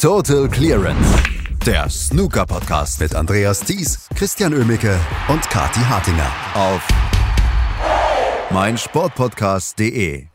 Total Clearance. Der Snooker-Podcast mit Andreas Thies, Christian Ömicke und Kati Hartinger auf meinsportpodcast.de.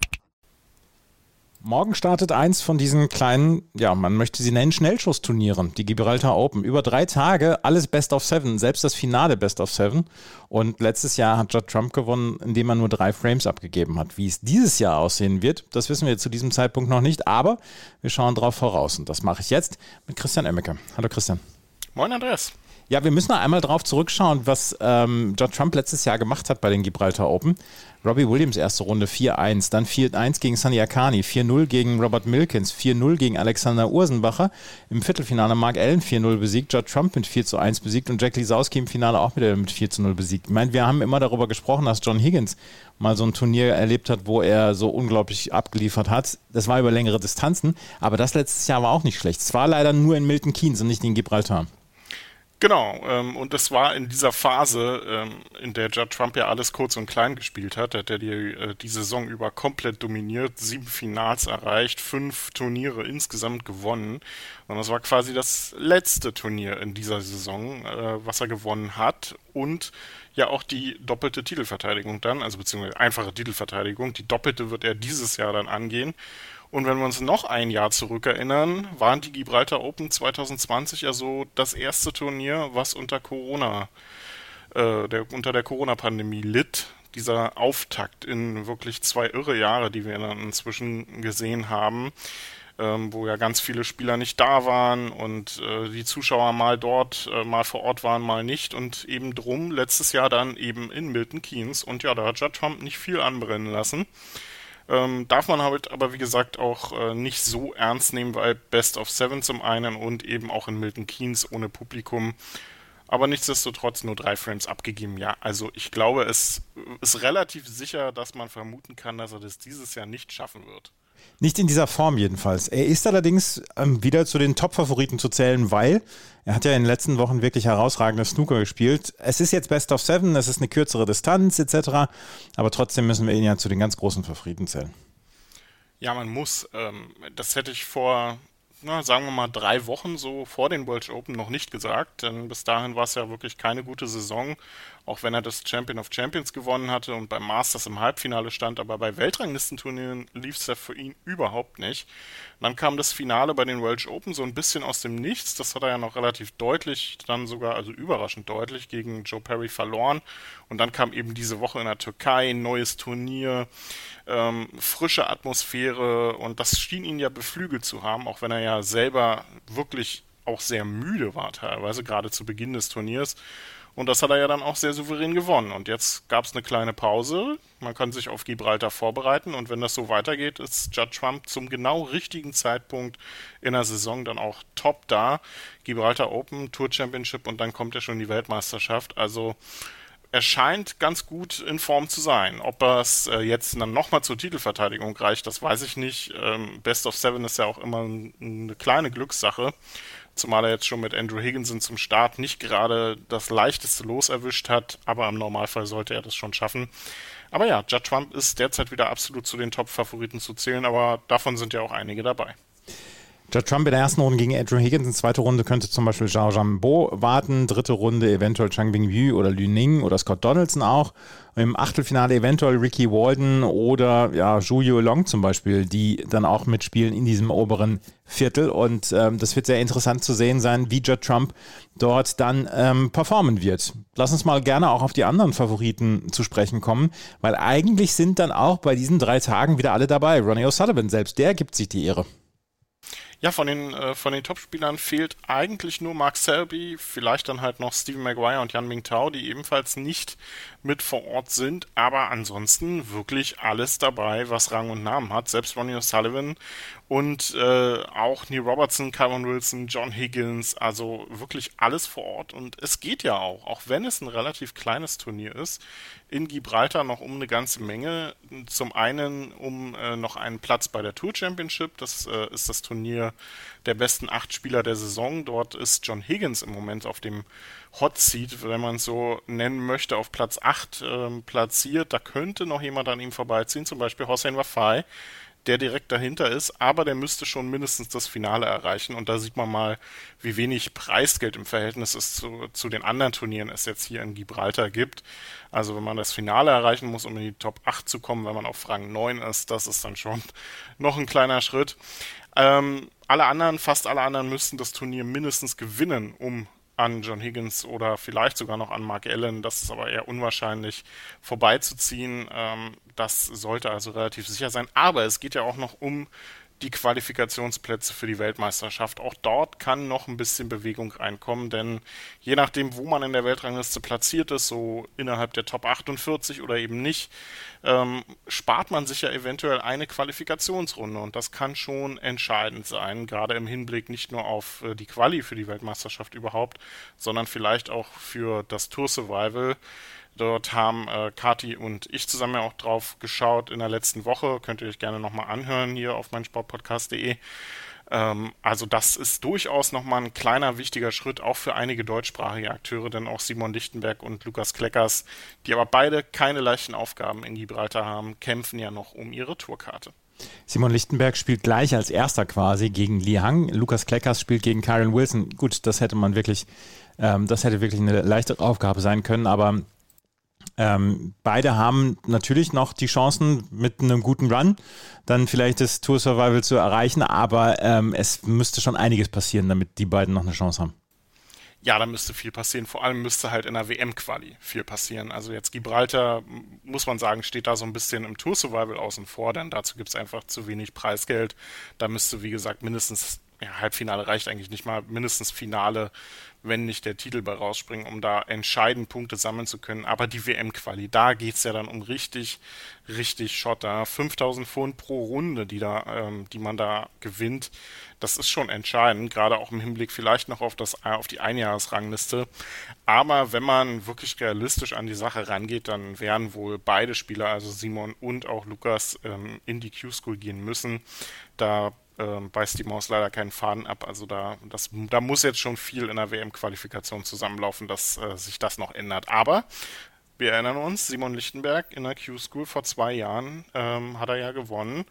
Morgen startet eins von diesen kleinen, ja, man möchte sie nennen, Schnellschussturnieren, die Gibraltar Open. Über drei Tage, alles Best of Seven, selbst das Finale Best of Seven. Und letztes Jahr hat Judd Trump gewonnen, indem er nur drei Frames abgegeben hat. Wie es dieses Jahr aussehen wird, das wissen wir zu diesem Zeitpunkt noch nicht, aber wir schauen darauf voraus. Und das mache ich jetzt mit Christian Emmecke. Hallo Christian. Moin Andreas. Ja, wir müssen noch einmal darauf zurückschauen, was ähm, Judd Trump letztes Jahr gemacht hat bei den Gibraltar Open. Robbie Williams erste Runde 4-1, dann 4-1 gegen Sunny Akani, 4-0 gegen Robert Milkins, 4-0 gegen Alexander Ursenbacher, im Viertelfinale Mark Allen 4-0 besiegt, Judd Trump mit 4-1 besiegt und Jack Lisowski im Finale auch wieder mit 4-0 besiegt. Ich meine, wir haben immer darüber gesprochen, dass John Higgins mal so ein Turnier erlebt hat, wo er so unglaublich abgeliefert hat. Das war über längere Distanzen, aber das letztes Jahr war auch nicht schlecht. Es war leider nur in Milton Keynes und nicht in Gibraltar. Genau, ähm, und das war in dieser Phase, ähm, in der Judd Trump ja alles kurz und klein gespielt hat, hat er die, äh, die Saison über komplett dominiert, sieben Finals erreicht, fünf Turniere insgesamt gewonnen. Und das war quasi das letzte Turnier in dieser Saison, äh, was er gewonnen hat. Und ja auch die doppelte Titelverteidigung dann, also beziehungsweise einfache Titelverteidigung. Die doppelte wird er dieses Jahr dann angehen. Und wenn wir uns noch ein Jahr zurückerinnern, waren die Gibraltar Open 2020 ja so das erste Turnier, was unter Corona, äh, der, unter der Corona-Pandemie litt. Dieser Auftakt in wirklich zwei irre Jahre, die wir dann inzwischen gesehen haben, ähm, wo ja ganz viele Spieler nicht da waren und äh, die Zuschauer mal dort, äh, mal vor Ort waren, mal nicht und eben drum letztes Jahr dann eben in Milton Keynes und ja, da hat Judd Trump nicht viel anbrennen lassen. Ähm, darf man halt aber, wie gesagt, auch äh, nicht so ernst nehmen, weil Best of Seven zum einen und eben auch in Milton Keynes ohne Publikum. Aber nichtsdestotrotz nur drei Frames abgegeben. Ja, also ich glaube, es ist relativ sicher, dass man vermuten kann, dass er das dieses Jahr nicht schaffen wird. Nicht in dieser Form jedenfalls. Er ist allerdings ähm, wieder zu den Top-Favoriten zu zählen, weil er hat ja in den letzten Wochen wirklich herausragende Snooker gespielt. Es ist jetzt Best of Seven, es ist eine kürzere Distanz etc. Aber trotzdem müssen wir ihn ja zu den ganz großen Favoriten zählen. Ja, man muss. Ähm, das hätte ich vor na, sagen wir mal, drei Wochen so vor den World Open noch nicht gesagt, denn bis dahin war es ja wirklich keine gute Saison, auch wenn er das Champion of Champions gewonnen hatte und beim Masters im Halbfinale stand, aber bei Weltranglistenturnieren lief es ja für ihn überhaupt nicht. Und dann kam das Finale bei den World Open so ein bisschen aus dem Nichts, das hat er ja noch relativ deutlich, dann sogar, also überraschend deutlich, gegen Joe Perry verloren. Und dann kam eben diese Woche in der Türkei ein neues Turnier, ähm, frische Atmosphäre. Und das schien ihn ja beflügelt zu haben, auch wenn er ja selber wirklich auch sehr müde war teilweise, gerade zu Beginn des Turniers. Und das hat er ja dann auch sehr souverän gewonnen. Und jetzt gab es eine kleine Pause. Man kann sich auf Gibraltar vorbereiten. Und wenn das so weitergeht, ist Judd Trump zum genau richtigen Zeitpunkt in der Saison dann auch top da. Gibraltar Open, Tour Championship und dann kommt ja schon die Weltmeisterschaft. Also er scheint ganz gut in Form zu sein. Ob es äh, jetzt dann nochmal zur Titelverteidigung reicht, das weiß ich nicht. Ähm, Best of Seven ist ja auch immer ein, eine kleine Glückssache. Zumal er jetzt schon mit Andrew Higginson zum Start nicht gerade das leichteste Los erwischt hat, aber im Normalfall sollte er das schon schaffen. Aber ja, Judd Trump ist derzeit wieder absolut zu den Top-Favoriten zu zählen, aber davon sind ja auch einige dabei. Judd Trump in der ersten Runde gegen Andrew Higgins, in zweite Runde könnte zum Beispiel Zhao Jambo warten, dritte Runde eventuell Chang Bingyu oder Lü Ning oder Scott Donaldson auch. Im Achtelfinale eventuell Ricky Walden oder ja, Zhu Long zum Beispiel, die dann auch mitspielen in diesem oberen Viertel. Und ähm, das wird sehr interessant zu sehen sein, wie Judd Trump dort dann ähm, performen wird. Lass uns mal gerne auch auf die anderen Favoriten zu sprechen kommen, weil eigentlich sind dann auch bei diesen drei Tagen wieder alle dabei. Ronnie O'Sullivan selbst, der gibt sich die Ehre. Ja, von den, äh, von den Topspielern fehlt eigentlich nur Mark Selby, vielleicht dann halt noch Stephen Maguire und Yan Mingtao, die ebenfalls nicht mit vor Ort sind, aber ansonsten wirklich alles dabei, was Rang und Namen hat. Selbst Ronnie O'Sullivan und äh, auch Neil Robertson, Kyron Wilson, John Higgins, also wirklich alles vor Ort. Und es geht ja auch, auch wenn es ein relativ kleines Turnier ist, in Gibraltar noch um eine ganze Menge. Zum einen um äh, noch einen Platz bei der Tour Championship, das äh, ist das Turnier der besten acht Spieler der Saison. Dort ist John Higgins im Moment auf dem Hot Seat, wenn man es so nennen möchte, auf Platz 8 ähm, platziert. Da könnte noch jemand an ihm vorbeiziehen, zum Beispiel Hossein Wafai der direkt dahinter ist, aber der müsste schon mindestens das Finale erreichen. Und da sieht man mal, wie wenig Preisgeld im Verhältnis es zu, zu den anderen Turnieren es jetzt hier in Gibraltar gibt. Also wenn man das Finale erreichen muss, um in die Top 8 zu kommen, wenn man auf Rang 9 ist, das ist dann schon noch ein kleiner Schritt. Ähm, alle anderen, fast alle anderen müssten das Turnier mindestens gewinnen, um an John Higgins oder vielleicht sogar noch an Mark Allen, das ist aber eher unwahrscheinlich, vorbeizuziehen. Ähm, das sollte also relativ sicher sein. Aber es geht ja auch noch um die Qualifikationsplätze für die Weltmeisterschaft. Auch dort kann noch ein bisschen Bewegung reinkommen, denn je nachdem, wo man in der Weltrangliste platziert ist, so innerhalb der Top 48 oder eben nicht, ähm, spart man sich ja eventuell eine Qualifikationsrunde und das kann schon entscheidend sein, gerade im Hinblick nicht nur auf äh, die Quali für die Weltmeisterschaft überhaupt, sondern vielleicht auch für das Tour Survival. Dort haben äh, Kati und ich zusammen ja auch drauf geschaut in der letzten Woche. Könnt ihr euch gerne nochmal anhören hier auf meinsportpodcast.de. Ähm, also das ist durchaus nochmal ein kleiner wichtiger Schritt, auch für einige deutschsprachige Akteure, denn auch Simon Lichtenberg und Lukas Kleckers, die aber beide keine leichten Aufgaben in Gibraltar haben, kämpfen ja noch um ihre Tourkarte. Simon Lichtenberg spielt gleich als erster quasi gegen Li Hang. Lukas Kleckers spielt gegen Kyron Wilson. Gut, das hätte man wirklich, ähm, das hätte wirklich eine leichtere Aufgabe sein können, aber ähm, beide haben natürlich noch die Chancen mit einem guten Run dann vielleicht das Tour Survival zu erreichen, aber ähm, es müsste schon einiges passieren, damit die beiden noch eine Chance haben. Ja, da müsste viel passieren. Vor allem müsste halt in der WM-Quali viel passieren. Also jetzt Gibraltar, muss man sagen, steht da so ein bisschen im Tour Survival außen vor, denn dazu gibt es einfach zu wenig Preisgeld. Da müsste, wie gesagt, mindestens ja, Halbfinale reicht eigentlich nicht mal, mindestens Finale wenn nicht der Titel bei rausspringen, um da entscheidend Punkte sammeln zu können. Aber die WM-Quali, da geht es ja dann um richtig, richtig Schotter. 5000 Pfund pro Runde, die, da, ähm, die man da gewinnt, das ist schon entscheidend, gerade auch im Hinblick vielleicht noch auf, das, auf die Einjahresrangliste. Aber wenn man wirklich realistisch an die Sache rangeht, dann werden wohl beide Spieler, also Simon und auch Lukas, ähm, in die Q-School gehen müssen. Da ähm, beißt die Maus leider keinen Faden ab. Also da, das, da muss jetzt schon viel in der WM-Qualifikation zusammenlaufen, dass äh, sich das noch ändert. Aber wir erinnern uns, Simon Lichtenberg in der Q-School vor zwei Jahren ähm, hat er ja gewonnen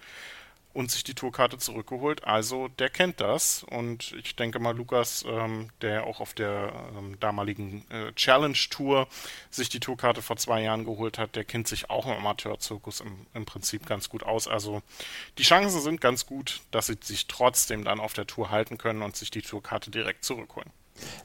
und sich die Tourkarte zurückgeholt. Also der kennt das. Und ich denke mal, Lukas, ähm, der auch auf der ähm, damaligen äh, Challenge-Tour sich die Tourkarte vor zwei Jahren geholt hat, der kennt sich auch im Amateurzirkus im, im Prinzip ganz gut aus. Also die Chancen sind ganz gut, dass sie sich trotzdem dann auf der Tour halten können und sich die Tourkarte direkt zurückholen.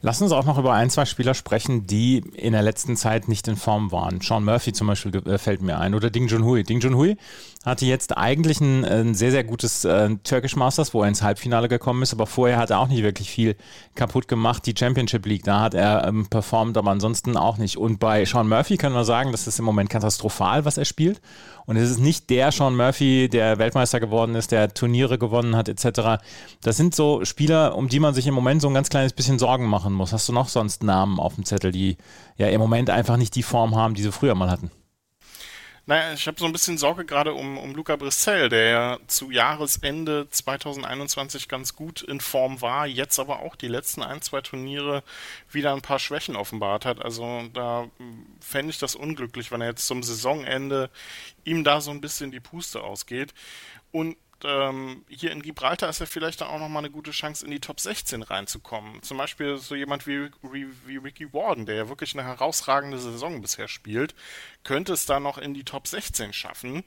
Lass uns auch noch über ein, zwei Spieler sprechen, die in der letzten Zeit nicht in Form waren. Sean Murphy zum Beispiel äh, fällt mir ein oder Ding Junhui. Ding Junhui hatte jetzt eigentlich ein, ein sehr, sehr gutes äh, Turkish Masters, wo er ins Halbfinale gekommen ist, aber vorher hat er auch nicht wirklich viel kaputt gemacht. Die Championship League, da hat er ähm, performt, aber ansonsten auch nicht. Und bei Sean Murphy können wir sagen, das ist im Moment katastrophal, was er spielt. Und es ist nicht der Sean Murphy, der Weltmeister geworden ist, der Turniere gewonnen hat, etc. Das sind so Spieler, um die man sich im Moment so ein ganz kleines bisschen Sorgen machen muss. Hast du noch sonst Namen auf dem Zettel, die ja im Moment einfach nicht die Form haben, die sie früher mal hatten? Naja, ich habe so ein bisschen Sorge gerade um, um Luca Brissell, der ja zu Jahresende 2021 ganz gut in Form war, jetzt aber auch die letzten ein, zwei Turniere wieder ein paar Schwächen offenbart hat. Also da fände ich das unglücklich, wenn er jetzt zum Saisonende ihm da so ein bisschen die Puste ausgeht. Und ähm, hier in Gibraltar ist ja vielleicht dann auch nochmal eine gute Chance, in die Top 16 reinzukommen. Zum Beispiel so jemand wie, wie, wie Ricky Warden, der ja wirklich eine herausragende Saison bisher spielt, könnte es da noch in die Top 16 schaffen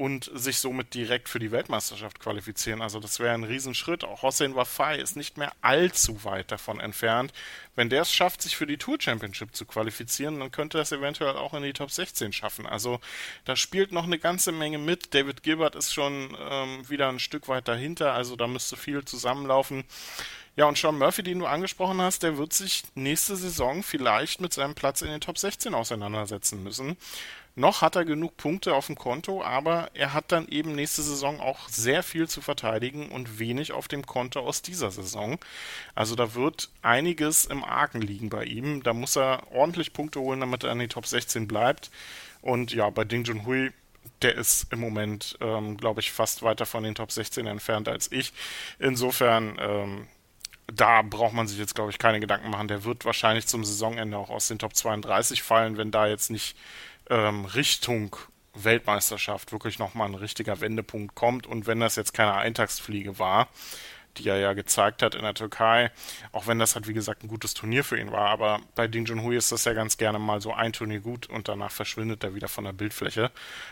und sich somit direkt für die Weltmeisterschaft qualifizieren. Also das wäre ein Riesenschritt. Auch Hossein Wafai ist nicht mehr allzu weit davon entfernt. Wenn der es schafft, sich für die Tour Championship zu qualifizieren, dann könnte er es eventuell auch in die Top 16 schaffen. Also da spielt noch eine ganze Menge mit. David Gilbert ist schon ähm, wieder ein Stück weit dahinter, also da müsste viel zusammenlaufen. Ja, und Sean Murphy, den du angesprochen hast, der wird sich nächste Saison vielleicht mit seinem Platz in den Top 16 auseinandersetzen müssen. Noch hat er genug Punkte auf dem Konto, aber er hat dann eben nächste Saison auch sehr viel zu verteidigen und wenig auf dem Konto aus dieser Saison. Also da wird einiges im Argen liegen bei ihm. Da muss er ordentlich Punkte holen, damit er in die Top 16 bleibt. Und ja, bei Ding Junhui der ist im Moment, ähm, glaube ich, fast weiter von den Top 16 entfernt als ich. Insofern, ähm, da braucht man sich jetzt, glaube ich, keine Gedanken machen. Der wird wahrscheinlich zum Saisonende auch aus den Top 32 fallen, wenn da jetzt nicht ähm, Richtung Weltmeisterschaft wirklich nochmal ein richtiger Wendepunkt kommt und wenn das jetzt keine Eintagsfliege war, die er ja gezeigt hat in der Türkei, auch wenn das halt wie gesagt ein gutes Turnier für ihn war, aber bei Ding Junhui ist das ja ganz gerne mal so ein Turnier gut und danach verschwindet er wieder von der Bildfläche.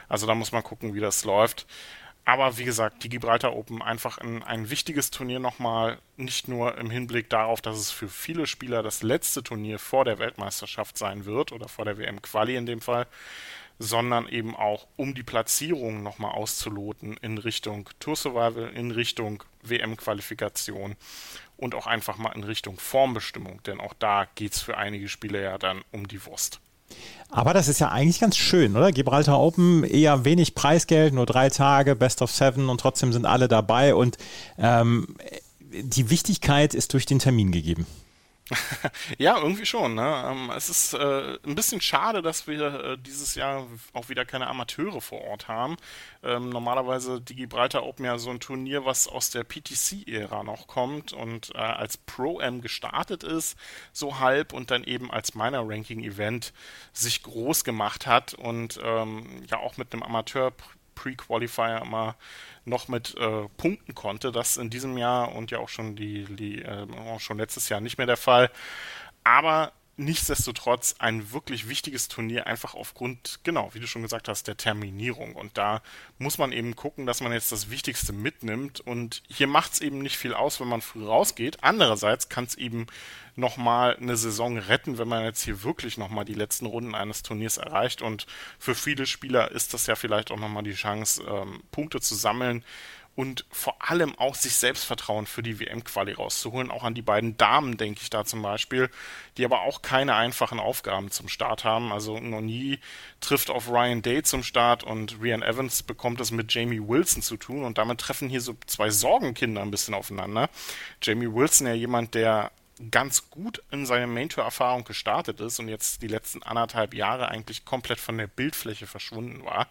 Also da muss man gucken, wie das läuft. Aber wie gesagt, die Gibraltar Open einfach ein, ein wichtiges Turnier nochmal, nicht nur im Hinblick darauf, dass es für viele Spieler das letzte Turnier vor der Weltmeisterschaft sein wird oder vor der WM-Quali in dem Fall, sondern eben auch um die Platzierung nochmal auszuloten in Richtung Tour Survival, in Richtung WM-Qualifikation und auch einfach mal in Richtung Formbestimmung, denn auch da geht es für einige Spieler ja dann um die Wurst. Aber das ist ja eigentlich ganz schön, oder? Gibraltar Open, eher wenig Preisgeld, nur drei Tage, Best of Seven und trotzdem sind alle dabei und ähm, die Wichtigkeit ist durch den Termin gegeben. ja, irgendwie schon. Ne? Ähm, es ist äh, ein bisschen schade, dass wir äh, dieses Jahr auch wieder keine Amateure vor Ort haben. Ähm, normalerweise die Gibraltar Open ja so ein Turnier, was aus der PTC-Ära noch kommt und äh, als Pro-Am gestartet ist, so halb und dann eben als Minor-Ranking-Event sich groß gemacht hat und ähm, ja auch mit einem Amateur Pre-Qualifier immer noch mit äh, punkten konnte. Das in diesem Jahr und ja auch schon die, die äh, auch schon letztes Jahr nicht mehr der Fall. Aber nichtsdestotrotz ein wirklich wichtiges Turnier, einfach aufgrund, genau, wie du schon gesagt hast, der Terminierung. Und da muss man eben gucken, dass man jetzt das Wichtigste mitnimmt. Und hier macht es eben nicht viel aus, wenn man früh rausgeht. Andererseits kann es eben nochmal eine Saison retten, wenn man jetzt hier wirklich nochmal die letzten Runden eines Turniers erreicht. Und für viele Spieler ist das ja vielleicht auch nochmal die Chance, ähm, Punkte zu sammeln, und vor allem auch sich Selbstvertrauen für die WM-Quali rauszuholen. Auch an die beiden Damen denke ich da zum Beispiel, die aber auch keine einfachen Aufgaben zum Start haben. Also Noni trifft auf Ryan Day zum Start und Rian Evans bekommt es mit Jamie Wilson zu tun und damit treffen hier so zwei Sorgenkinder ein bisschen aufeinander. Jamie Wilson ja jemand, der ganz gut in seine Main-Tour-Erfahrung gestartet ist und jetzt die letzten anderthalb Jahre eigentlich komplett von der Bildfläche verschwunden war.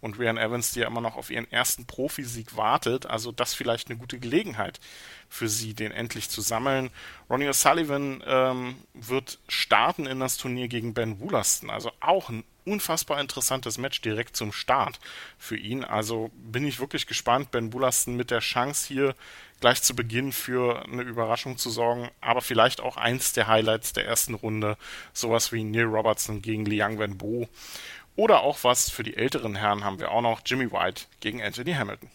Und Ryan Evans, die ja immer noch auf ihren ersten Profisieg wartet, also das vielleicht eine gute Gelegenheit für sie, den endlich zu sammeln. Ronnie O'Sullivan ähm, wird starten in das Turnier gegen Ben Woolaston, also auch ein unfassbar interessantes Match direkt zum Start für ihn. Also bin ich wirklich gespannt, Ben Woolaston mit der Chance hier gleich zu Beginn für eine Überraschung zu sorgen, aber vielleicht auch eins der Highlights der ersten Runde, sowas wie Neil Robertson gegen Liang Wenbo. Oder auch was für die älteren Herren haben wir auch noch Jimmy White gegen Anthony Hamilton.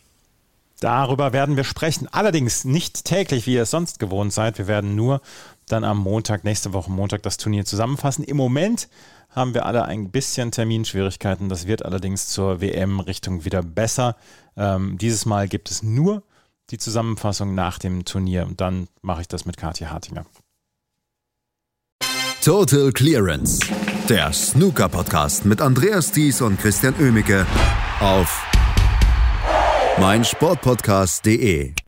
Darüber werden wir sprechen. Allerdings nicht täglich, wie ihr es sonst gewohnt seid. Wir werden nur dann am Montag, nächste Woche Montag, das Turnier zusammenfassen. Im Moment haben wir alle ein bisschen Terminschwierigkeiten. Das wird allerdings zur WM-Richtung wieder besser. Ähm, dieses Mal gibt es nur die Zusammenfassung nach dem Turnier und dann mache ich das mit Katja Hartinger. Total Clearance, der Snooker-Podcast mit Andreas Thies und Christian Ömicke auf meinsportpodcast.de.